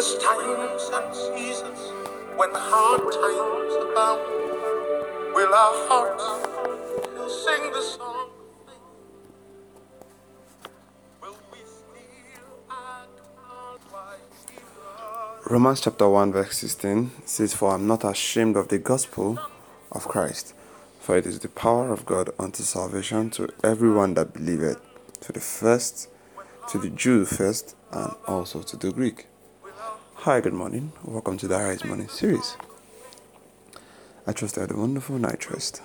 endless times and seasons when hard times abound. Will our hearts sing the song? of faith? Romans chapter 1, verse 16 says, For I am not ashamed of the gospel of Christ, for it is the power of God unto salvation to everyone that believeth, to the first, to the Jew first, and also to the Greek. Hi, good morning. Welcome to the Rise Morning series. I trust you had a wonderful night rest.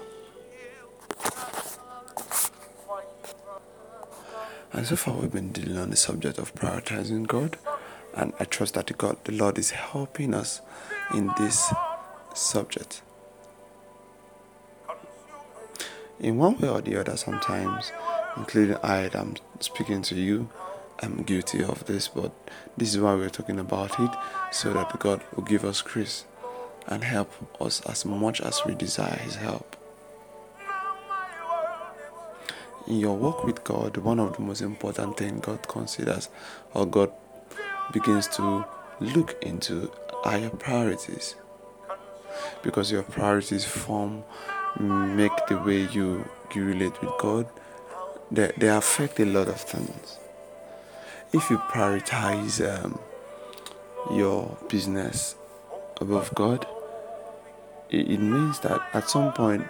And so far, we've been dealing on the subject of prioritizing God, and I trust that God, the Lord, is helping us in this subject. In one way or the other, sometimes, including I, I'm speaking to you, I'm guilty of this, but this is why we're talking about it, so that God will give us grace and help us as much as we desire His help. In your walk with God, one of the most important things God considers or God begins to look into are your priorities. Because your priorities form, make the way you, you relate with God, they, they affect a lot of things. If you prioritize um, your business above God, it, it means that at some point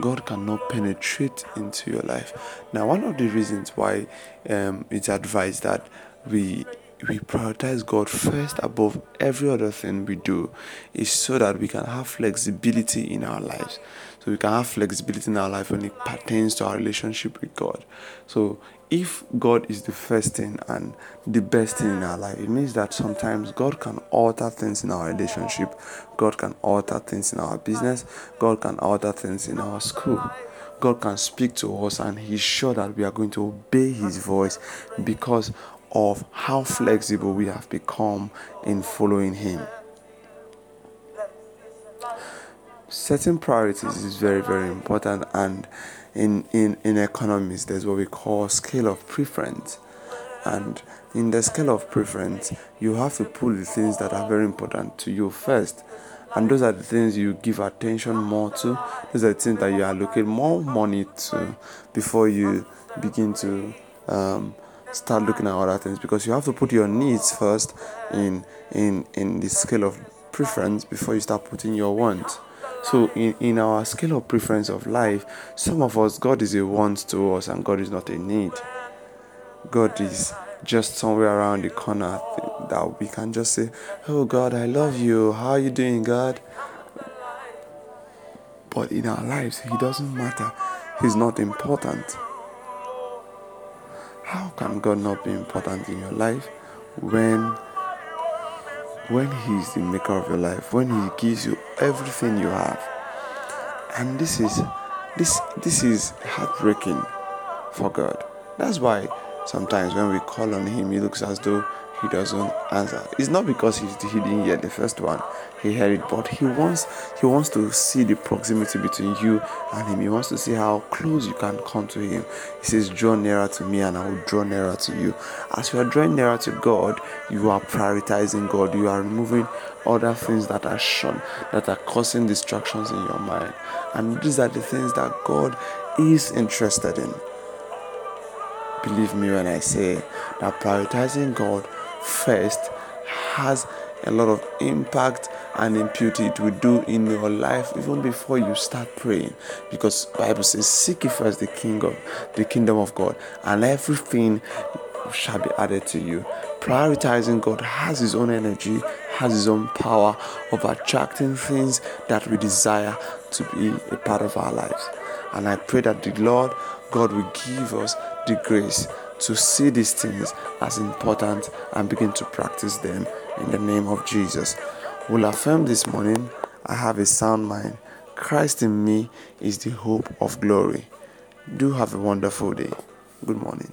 God cannot penetrate into your life. Now, one of the reasons why um, it's advised that we we prioritize God first above every other thing we do is so that we can have flexibility in our lives. So we can have flexibility in our life when it pertains to our relationship with God. So if God is the first thing and the best thing in our life, it means that sometimes God can alter things in our relationship, God can alter things in our business, God can alter things in our school. God can speak to us, and He's sure that we are going to obey His voice because of how flexible we have become in following Him. Setting priorities is very, very important, and in, in, in economics, there's what we call scale of preference. And in the scale of preference, you have to put the things that are very important to you first. And those are the things you give attention more to. Those are the things that you allocate more money to before you begin to um, start looking at other things because you have to put your needs first in in in the scale of preference before you start putting your wants so in, in our scale of preference of life some of us god is a want to us and god is not a need. God is just somewhere around the corner that we can just say oh god i love you. How are you doing god? But in our lives he doesn't matter. He's not important how can God not be important in your life when when He is the maker of your life, when He gives you everything you have? And this is this this is heartbreaking for God. That's why sometimes when we call on Him, He looks as though He doesn't answer. It's not because He he didn't hear the first one he heard it but he wants he wants to see the proximity between you and him. He wants to see how close you can come to him. He says draw nearer to me and i will draw nearer to you. As you are drawing nearer to god you are prioritizing god. You are removing other things that are shown that are causing distractions in your mind. And these are the things that god is interested in. Believe me when i say that prioritizing god first has a lot of impact and impute it will do in your life even before you start praying. Because bible says seek first the king of the kingdom of god and everything shall be added to you. Prioritizing god has his own energy has his own power of attracting things that we desire to be a part of our lives. And i pray that the lord god will give us the grace to see these things as important and begin to practice them in the name of Jesus. We'll affirm this morning I have a sound mind. Christ in me is the hope of glory. Do have a wonderful day. Good morning.